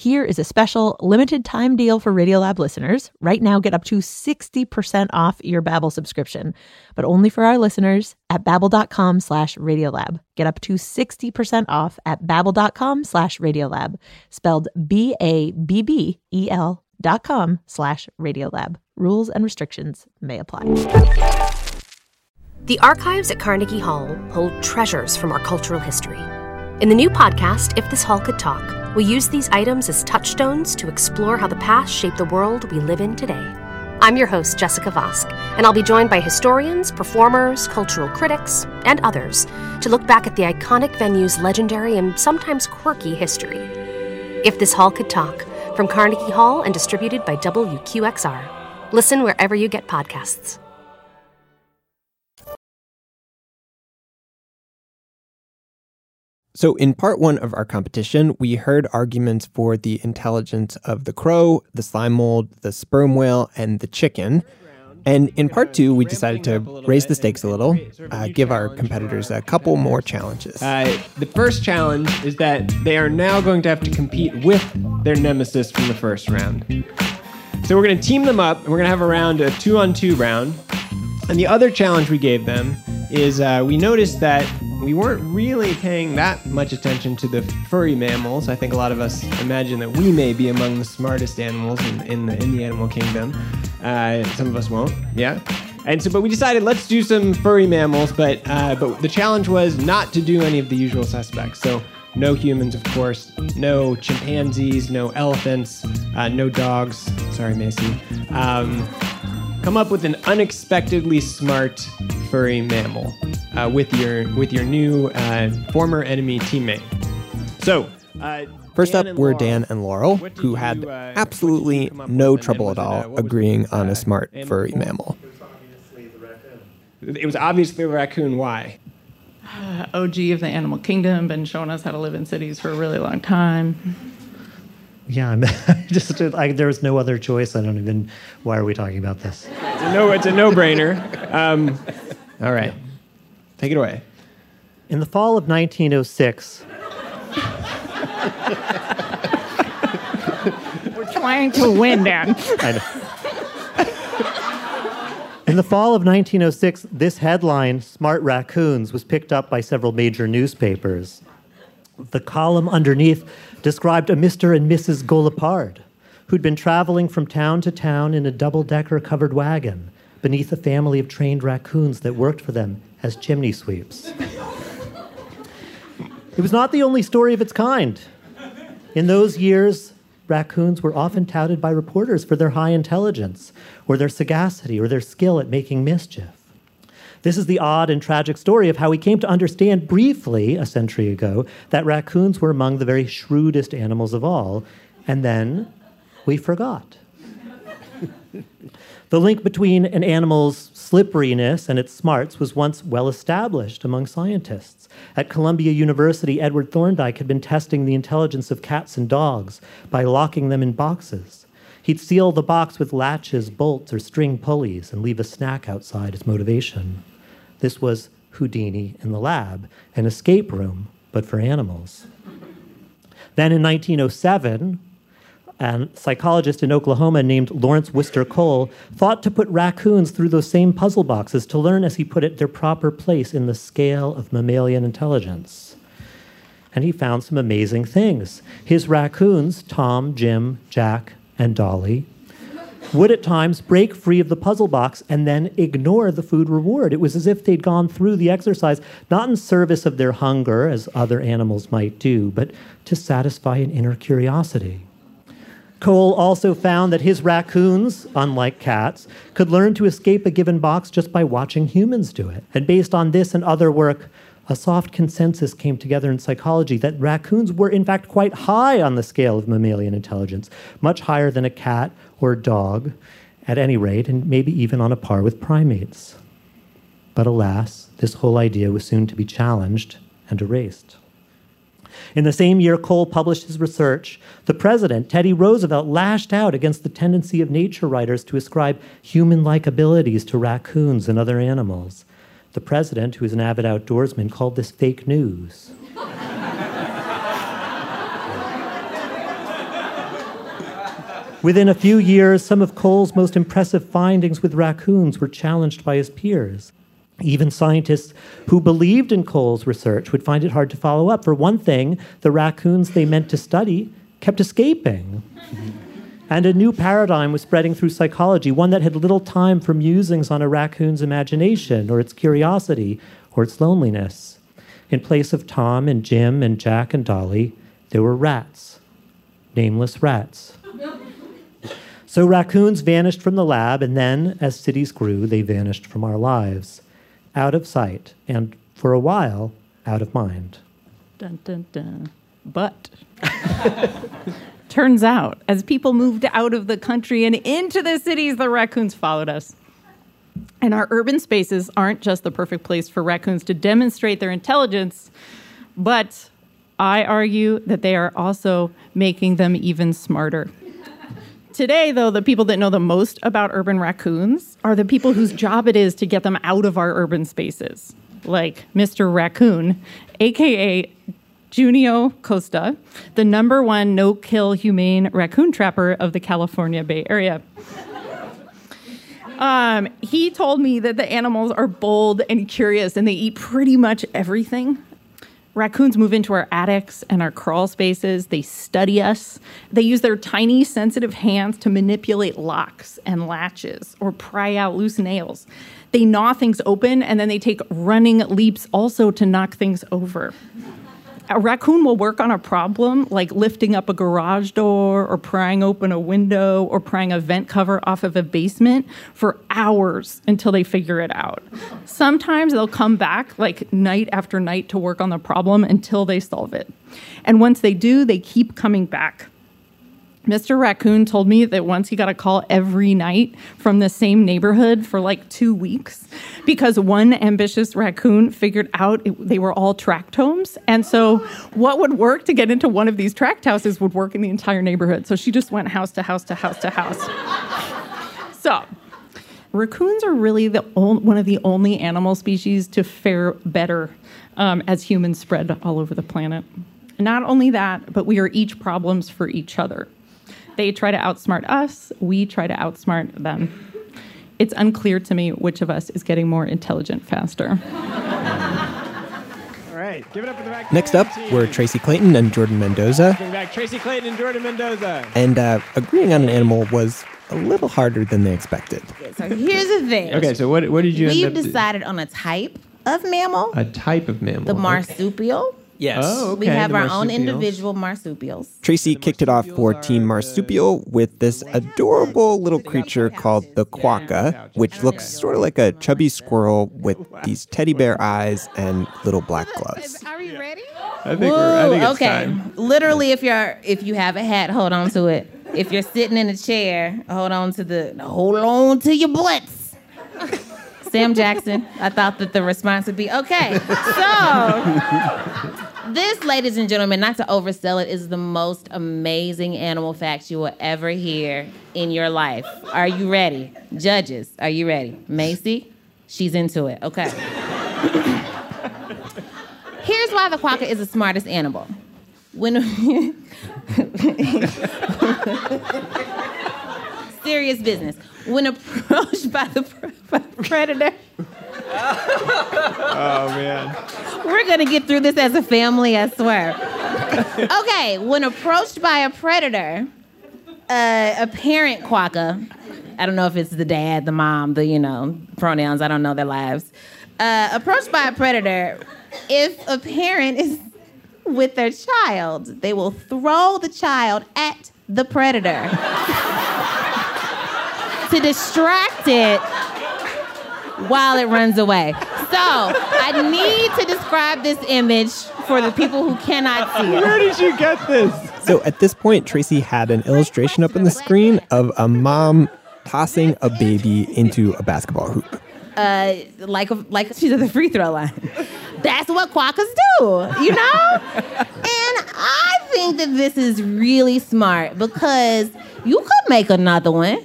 Speaker 1: Here is a special limited time deal for Radiolab listeners. Right now, get up to 60% off your Babbel subscription, but only for our listeners at babbel.com slash radiolab. Get up to 60% off at babbel.com slash radiolab, spelled B-A-B-B-E-L dot com slash radiolab. Rules and restrictions may apply.
Speaker 16: The archives at Carnegie Hall hold treasures from our cultural history. In the new podcast, If This Hall Could Talk, we use these items as touchstones to explore how the past shaped the world we live in today. I'm your host, Jessica Vosk, and I'll be joined by historians, performers, cultural critics, and others to look back at the iconic venue's legendary and sometimes quirky history. If This Hall Could Talk, from Carnegie Hall and distributed by WQXR. Listen wherever you get podcasts.
Speaker 9: So, in part one of our competition, we heard arguments for the intelligence of the crow, the slime mold, the sperm whale, and the chicken. And in part two, we decided to raise the stakes a little, uh, give our competitors a couple more challenges.
Speaker 6: Uh, the first challenge is that they are now going to have to compete with their nemesis from the first round. So we're going to team them up, and we're going to have a round, a two on two round. And the other challenge we gave them is uh, we noticed that we weren't really paying that much attention to the furry mammals. I think a lot of us imagine that we may be among the smartest animals in, in, the, in the animal kingdom. Uh, some of us won't, yeah? And so, but we decided let's do some furry mammals, but uh, but the challenge was not to do any of the usual suspects. So no humans, of course, no chimpanzees, no elephants, uh, no dogs. Sorry, Macy. Um, come up with an unexpectedly smart furry mammal uh, with your with your new uh, former enemy teammate. So. Uh,
Speaker 9: First up were Dan and Laurel, who had absolutely no trouble at all agreeing on a smart furry mammal.
Speaker 6: It was obviously a raccoon. Why? *sighs*
Speaker 12: Uh, OG of the animal kingdom, been showing us how to live in cities for a really long time.
Speaker 14: Yeah, *laughs* I'm just I, there was no other choice. I don't even. Why are we talking about this?
Speaker 6: It's a no. It's a no-brainer. Um, all right, take it away.
Speaker 14: In the fall of 1906.
Speaker 12: We're trying to win, Dan. *laughs*
Speaker 14: I know. In the fall of 1906, this headline, Smart Raccoons, was picked up by several major newspapers. The column underneath described a Mr. and Mrs. Golopard who'd been traveling from town to town in a double decker covered wagon beneath a family of trained raccoons that worked for them as chimney sweeps. It was not the only story of its kind. In those years, raccoons were often touted by reporters for their high intelligence, or their sagacity, or their skill at making mischief. This is the odd and tragic story of how we came to understand briefly, a century ago, that raccoons were among the very shrewdest animals of all, and then we forgot. the link between an animal's slipperiness and its smarts was once well established among scientists. At Columbia University, Edward Thorndike had been testing the intelligence of cats and dogs by locking them in boxes. He'd seal the box with latches, bolts, or string pulleys and leave a snack outside as motivation. This was Houdini in the lab, an escape room, but for animals. Then in 1907, a psychologist in Oklahoma named Lawrence Wister Cole thought to put raccoons through those same puzzle boxes to learn, as he put it, their proper place in the scale of mammalian intelligence. And he found some amazing things. His raccoons, Tom, Jim, Jack, and Dolly, would at times break free of the puzzle box and then ignore the food reward. It was as if they'd gone through the exercise not in service of their hunger, as other animals might do, but to satisfy an inner curiosity. Cole also found that his raccoons, unlike cats, could learn to escape a given box just by watching humans do it. And based on this and other work, a soft consensus came together in psychology that raccoons were, in fact, quite high on the scale of mammalian intelligence, much higher than a cat or dog, at any rate, and maybe even on a par with primates. But alas, this whole idea was soon to be challenged and erased. In the same year Cole published his research, the president, Teddy Roosevelt, lashed out against the tendency of nature writers to ascribe human like abilities to raccoons and other animals. The president, who is an avid outdoorsman, called this fake news. Within a few years, some of Cole's most impressive findings with raccoons were challenged by his peers. Even scientists who believed in Cole's research would find it hard to follow up. For one thing, the raccoons they meant to study kept escaping. *laughs* And a new paradigm was spreading through psychology, one that had little time for musings on a raccoon's imagination or its curiosity or its loneliness. In place of Tom and Jim and Jack and Dolly, there were rats, nameless rats. So raccoons vanished from the lab, and then, as cities grew, they vanished from our lives out of sight, and for a while, out of mind.
Speaker 12: Dun, dun, dun. But *laughs* turns out, as people moved out of the country and into the cities, the raccoons followed us. And our urban spaces aren't just the perfect place for raccoons to demonstrate their intelligence, but I argue that they are also making them even smarter. Today, though, the people that know the most about urban raccoons are the people whose job it is to get them out of our urban spaces, like Mr. Raccoon, aka Junio Costa, the number one no kill humane raccoon trapper of the California Bay Area. Um, he told me that the animals are bold and curious and they eat pretty much everything. Raccoons move into our attics and our crawl spaces. They study us. They use their tiny, sensitive hands to manipulate locks and latches or pry out loose nails. They gnaw things open and then they take running leaps also to knock things over. A raccoon will work on a problem like lifting up a garage door or prying open a window or prying a vent cover off of a basement for hours until they figure it out. Sometimes they'll come back like night after night to work on the problem until they solve it. And once they do, they keep coming back. Mr. Raccoon told me that once he got a call every night from the same neighborhood for like two weeks because one ambitious raccoon figured out it, they were all tract homes. And so, what would work to get into one of these tract houses would work in the entire neighborhood. So, she just went house to house to house to house. so, raccoons are really the on, one of the only animal species to fare better um, as humans spread all over the planet. Not only that, but we are each problems for each other. They try to outsmart us, we try to outsmart them. It's unclear to me which of us is getting more intelligent faster.
Speaker 6: All right, give it up for the back.
Speaker 9: Next up, we're Tracy Clayton and Jordan Mendoza.
Speaker 6: Bring back Tracy Clayton and Jordan Mendoza.
Speaker 9: And uh, agreeing on an animal was a little harder than they expected.
Speaker 10: So here's the thing.
Speaker 6: Okay, so what, what did you
Speaker 10: We've
Speaker 6: end up
Speaker 10: decided on a type of mammal,
Speaker 6: A type of mammal.
Speaker 10: the
Speaker 6: okay.
Speaker 10: Marsupial.
Speaker 11: Yes.
Speaker 6: Oh, okay.
Speaker 10: We have
Speaker 6: the
Speaker 10: our own individual marsupials.
Speaker 9: Tracy kicked it off for Team Marsupial with this adorable little creature called the quokka, which looks sort of like a chubby squirrel with these teddy bear eyes and little black gloves.
Speaker 10: Are we ready?
Speaker 6: I think, we're, I think it's
Speaker 10: okay.
Speaker 6: time.
Speaker 10: Literally, if you're if you have a hat, hold on to it. If you're sitting in a chair, hold on to the hold on to your butts. Sam Jackson, I thought that the response would be okay. So, this, ladies and gentlemen, not to oversell it, is the most amazing animal fact you will ever hear in your life. Are you ready? Judges, are you ready? Macy, she's into it. Okay. Here's why the quokka is the smartest animal. When *laughs* serious business. When approached by the predator,
Speaker 6: Oh, man.
Speaker 10: we're gonna get through this as a family, I swear. okay, when approached by a predator, uh, a parent quokka, I don't know if it's the dad, the mom, the you know pronouns. I don't know their lives. Uh, approached by a predator, if a parent is with their child, they will throw the child at the predator *laughs* to distract it while it runs away. So I need to describe this image for the people who cannot see it.
Speaker 6: Where did you get this?
Speaker 9: So at this point, Tracy had an illustration up on the screen of a mom tossing a baby into a basketball hoop.
Speaker 10: Uh, like a, like she's at the free throw line. That's what quokkas do, you know. and I think that this is really smart because you could make another one.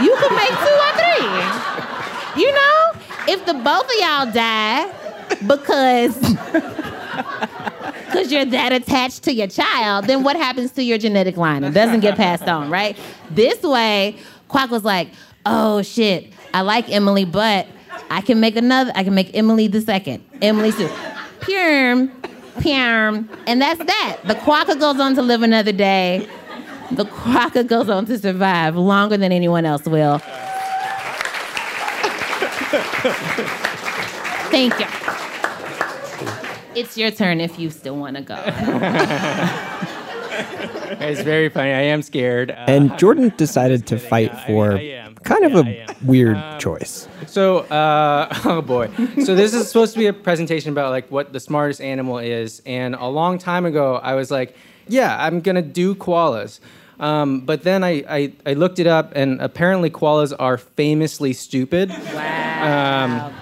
Speaker 10: You could make two or three. You know, if the both of y'all die because because you're that attached to your child, then what happens to your genetic line? It doesn't get passed on, right? This way, Quack was like, oh shit, I like Emily, but I can make another, I can make Emily the second. Emily Sue. Purm, purm, and that's that. The quokka goes on to live another day. The quokka goes on to survive longer than anyone else will. Thank you. It's your turn if you still want to go. *laughs*
Speaker 11: It's very funny. I am scared. Uh,
Speaker 9: And Jordan decided to fight for kind of a weird choice.
Speaker 11: So, uh, *laughs* oh boy. So this is supposed to be a presentation about like what the smartest animal is. And a long time ago, I was like, yeah, I'm gonna do koalas. Um, but then I, I, I looked it up, and apparently koalas are famously stupid. Um,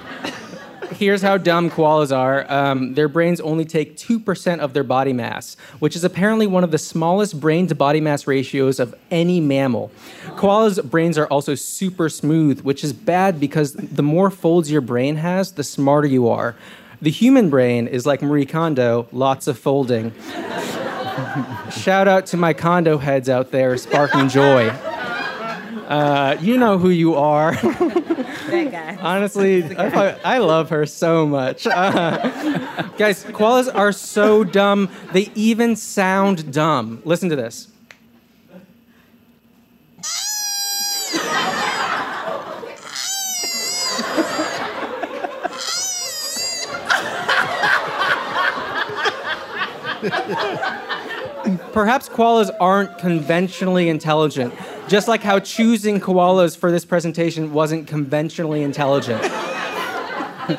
Speaker 11: here's how dumb koalas are. Um, their brains only take 2% of their body mass, which is apparently one of the smallest brain to body mass ratios of any mammal. Koalas' brains are also super smooth, which is bad because the more folds your brain has, the smarter you are. The human brain is like Marie Kondo, lots of folding. Shout out to my Kondo heads out there sparking joy. Uh, you know who you are.
Speaker 10: That guy.
Speaker 11: Honestly, I, I love her so much. Uh, guys, koalas are so dumb, they even sound dumb. Listen to this. *laughs* Perhaps koalas aren't conventionally intelligent, just like how choosing koalas for this presentation wasn't conventionally intelligent. It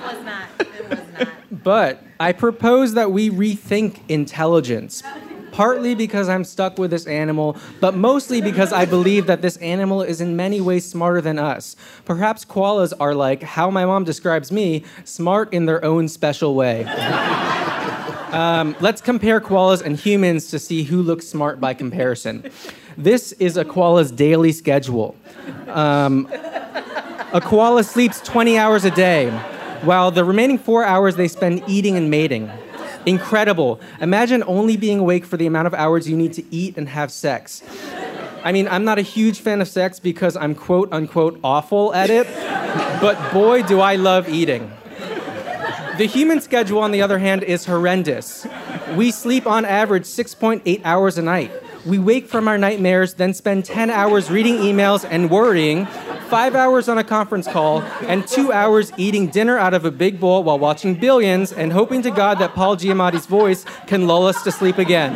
Speaker 11: was not. It was not. But I propose that we rethink intelligence. Partly because I'm stuck with this animal, but mostly because I believe that this animal is in many ways smarter than us. Perhaps koalas are like how my mom describes me, smart in their own special way. *laughs* Um, let's compare koalas and humans to see who looks smart by comparison. This is a koala's daily schedule. Um, a koala sleeps 20 hours a day, while the remaining four hours they spend eating and mating. Incredible. Imagine only being awake for the amount of hours you need to eat and have sex. I mean, I'm not a huge fan of sex because I'm quote unquote awful at it, but boy, do I love eating. The human schedule, on the other hand, is horrendous. We sleep on average 6.8 hours a night. We wake from our nightmares, then spend 10 hours reading emails and worrying, five hours on a conference call, and two hours eating dinner out of a big bowl while watching Billions and hoping to God that Paul Giamatti's voice can lull us to sleep again.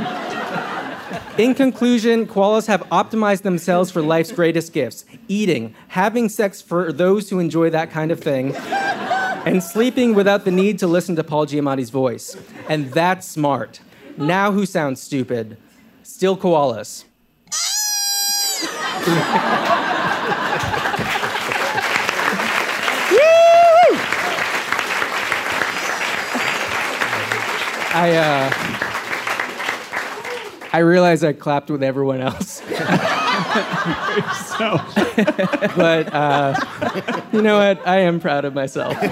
Speaker 11: In conclusion, koalas have optimized themselves for life's greatest gifts eating, having sex for those who enjoy that kind of thing, and sleeping without the need to listen to Paul Giamatti's voice. And that's smart. Now, who sounds stupid? Still koalas. *laughs* I uh, I realized I clapped with everyone else. *laughs*
Speaker 6: so,
Speaker 11: but uh, you know what? I am proud of myself.
Speaker 10: Do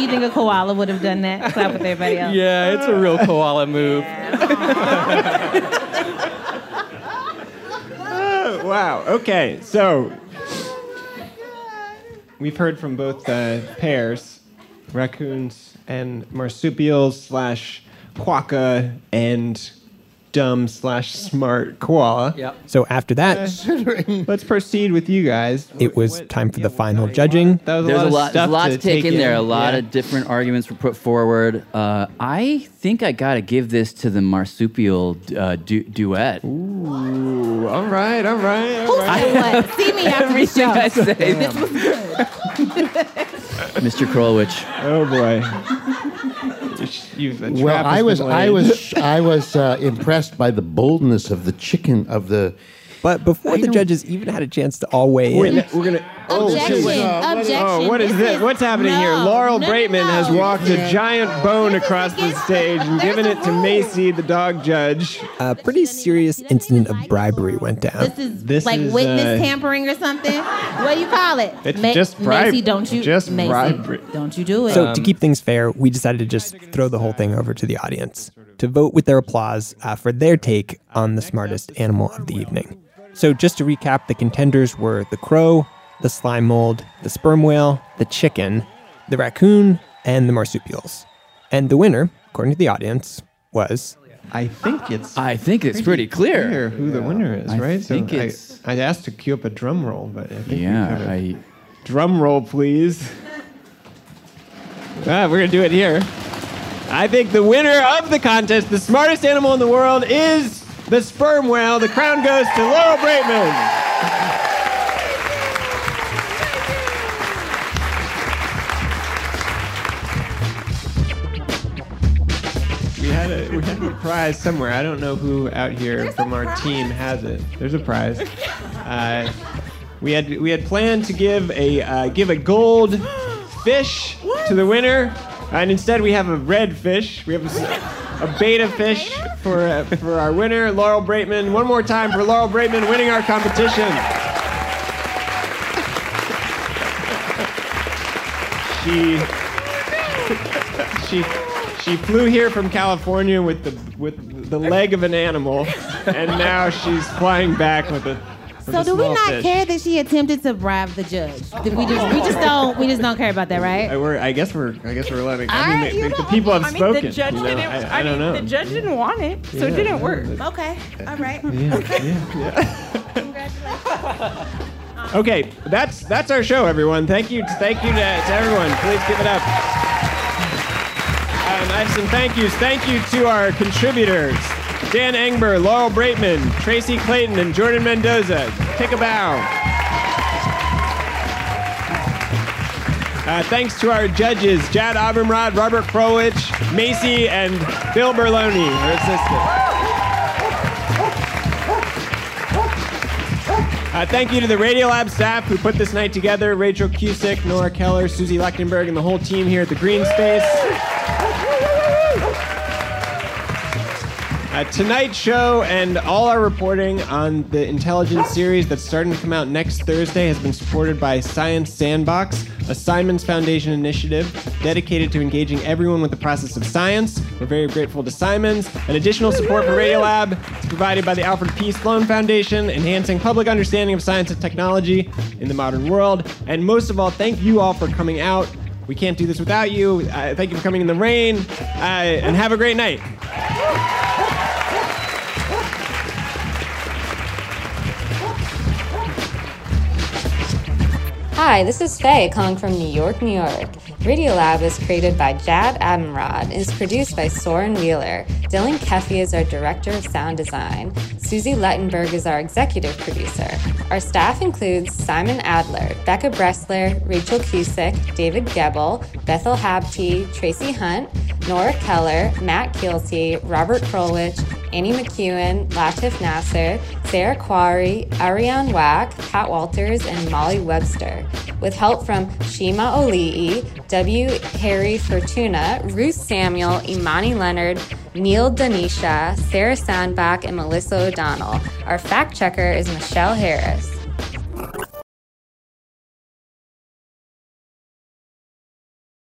Speaker 10: you think a koala would have done that? Clap with everybody else.
Speaker 11: Yeah, it's a real koala move. *laughs*
Speaker 6: Oh, wow. Okay, so we've heard from both uh, pairs, raccoons and marsupials slash quokka and dumb slash smart koala.
Speaker 11: Yep.
Speaker 9: So after that, *laughs*
Speaker 6: Let's proceed with you guys.
Speaker 9: it was time for the final judging.
Speaker 6: That was
Speaker 8: There's
Speaker 6: a
Speaker 8: a
Speaker 6: lot,
Speaker 8: lot,
Speaker 6: of
Speaker 8: there's
Speaker 6: stuff
Speaker 8: to take in there. A lot
Speaker 6: Yeah.
Speaker 8: of different arguments were put forward. Uh, I think I got to give this to the marsupial uh, du- duet.
Speaker 6: Ooh, all right, all right, all right.
Speaker 10: Say what? See me after the
Speaker 8: Everything
Speaker 10: show.
Speaker 8: I say, Mr. Krulwich.
Speaker 6: Oh boy. You've a
Speaker 7: Well, I was, I was, *laughs* I was uh, impressed by the boldness of the chicken of the.
Speaker 9: But before the judges even had a chance to all weigh
Speaker 6: We're
Speaker 9: in,
Speaker 6: gonna, we're gonna oh,
Speaker 10: Objection.
Speaker 6: geez.
Speaker 10: Objection.
Speaker 6: Oh, what is
Speaker 10: This
Speaker 6: this?
Speaker 10: is-
Speaker 6: What's happening here?
Speaker 10: No,
Speaker 6: Laurel
Speaker 10: no,
Speaker 6: Braitman
Speaker 10: no.
Speaker 6: has walked
Speaker 7: Yeah.
Speaker 6: a giant bone across the
Speaker 10: against-
Speaker 6: stage and
Speaker 10: there's
Speaker 6: given
Speaker 10: a
Speaker 6: it to
Speaker 10: rule.
Speaker 6: Macy, the dog judge.
Speaker 9: a pretty serious incident of bribery went down.
Speaker 10: This is
Speaker 6: This
Speaker 10: like
Speaker 6: is,
Speaker 10: witness
Speaker 6: uh,
Speaker 10: tampering or something. What do you call it?
Speaker 6: It's just bribe-
Speaker 10: Macy, don't you?
Speaker 6: just
Speaker 10: Macy,
Speaker 6: bribery.
Speaker 10: Don't you do it?
Speaker 9: So to keep things fair, we decided to just throw the whole thing over to the audience to vote with their applause uh, for their take on the smartest animal of the evening. So just to recap, the contenders were the crow, the slime mold, the sperm whale, the chicken, the raccoon, and the marsupials. And the winner, according to the audience, was
Speaker 6: I think it's
Speaker 8: I think it's pretty clear.
Speaker 6: who the winner is,
Speaker 8: I
Speaker 6: right?
Speaker 8: think
Speaker 6: so
Speaker 8: it's-
Speaker 6: I, I asked to cue up a drum roll, but I think
Speaker 8: Yeah,
Speaker 6: kinda-
Speaker 8: I,
Speaker 6: Drum roll, please. Ah, we're gonna do it here. I think the winner of the contest, the smartest animal in the world, is the sperm whale. The crown goes to Laurel Braitman. We had a we had a prize somewhere. I don't know who out here from our team has it. There's a prize. Uh, we had we had planned to give a uh, give a gold fish to the winner, and instead we have a red fish. We have a, a beta *laughs* fish for uh, for our winner, Laurel Braitman. One more time for Laurel Braitman winning our competition. She *laughs* she she flew here from California with the with the leg of an animal, and now she's flying back with a for
Speaker 10: So
Speaker 6: the
Speaker 10: do we
Speaker 6: small
Speaker 10: not
Speaker 6: fish.
Speaker 10: care that she attempted to bribe the judge? Did we just we just don't we just don't care about that, right?
Speaker 6: I, we're, I guess we're. I guess we're letting. I
Speaker 10: All
Speaker 6: mean, the, the, the people have
Speaker 12: I mean,
Speaker 6: spoken.
Speaker 12: the judge
Speaker 6: you know?
Speaker 12: didn't.
Speaker 6: I, I don't
Speaker 12: mean,
Speaker 6: know.
Speaker 12: the judge didn't want it, so it didn't
Speaker 6: yeah,
Speaker 12: work.
Speaker 10: Okay, all right. *laughs* Yeah. Congratulations.
Speaker 6: Okay, that's that's our show, everyone. Thank you, thank you to, to everyone. Please give it up. Um, I have some thank yous. Thank you to our contributors: Dan Engber, Laurel Braitman, Tracy Clayton, and Jordan Mendoza. Take a bow. Uh, thanks to our judges, Jad Abumrad, Robert Krulwich, Macy, and Bill Berloni, her assistant. Uh, thank you to the Radiolab staff who put this night together Rachael Cusick, Nora Keller, Suzie Lechtenberg, and the whole team here at the Greene Space. Uh, tonight's show and all our reporting on the intelligence series that's starting to come out next Thursday has been supported by Science Sandbox, a Simons Foundation initiative dedicated to engaging everyone with the process of science. We're very grateful to Simons. And additional support for Radiolab is provided by the Alfred P. Sloan Foundation, enhancing public understanding of science and technology in the modern world. And most of all, thank you all for coming out. We can't do this without you. Uh, thank you for coming in the rain, uh, and have a great night.
Speaker 17: Hi, this is Faye calling from New York, New York. Radiolab is created by Jad Abumrad and is produced by Soren Wheeler. Dylan Keefe is our director of sound design. Suzie Lechtenberg is our executive producer. Our staff includes Simon Adler, Becca Bressler, Rachael Cusick, David Gebel, Bethel Habte, Tracy Hunt, Nora Keller, Matt Kielty, Robert Krulwich, Annie McEwen, Latif Nasser, Sarah Qari, Arianne Wack, Pat Walters, and Molly Webster. With help from Shima Oliaee, W. Harry Fortuna, Ruth Samuel, Imani Leonard, Neel Dhanesha, Sarah Sandbach, and Melissa O'Donnell. Our fact checker is Michelle Harris.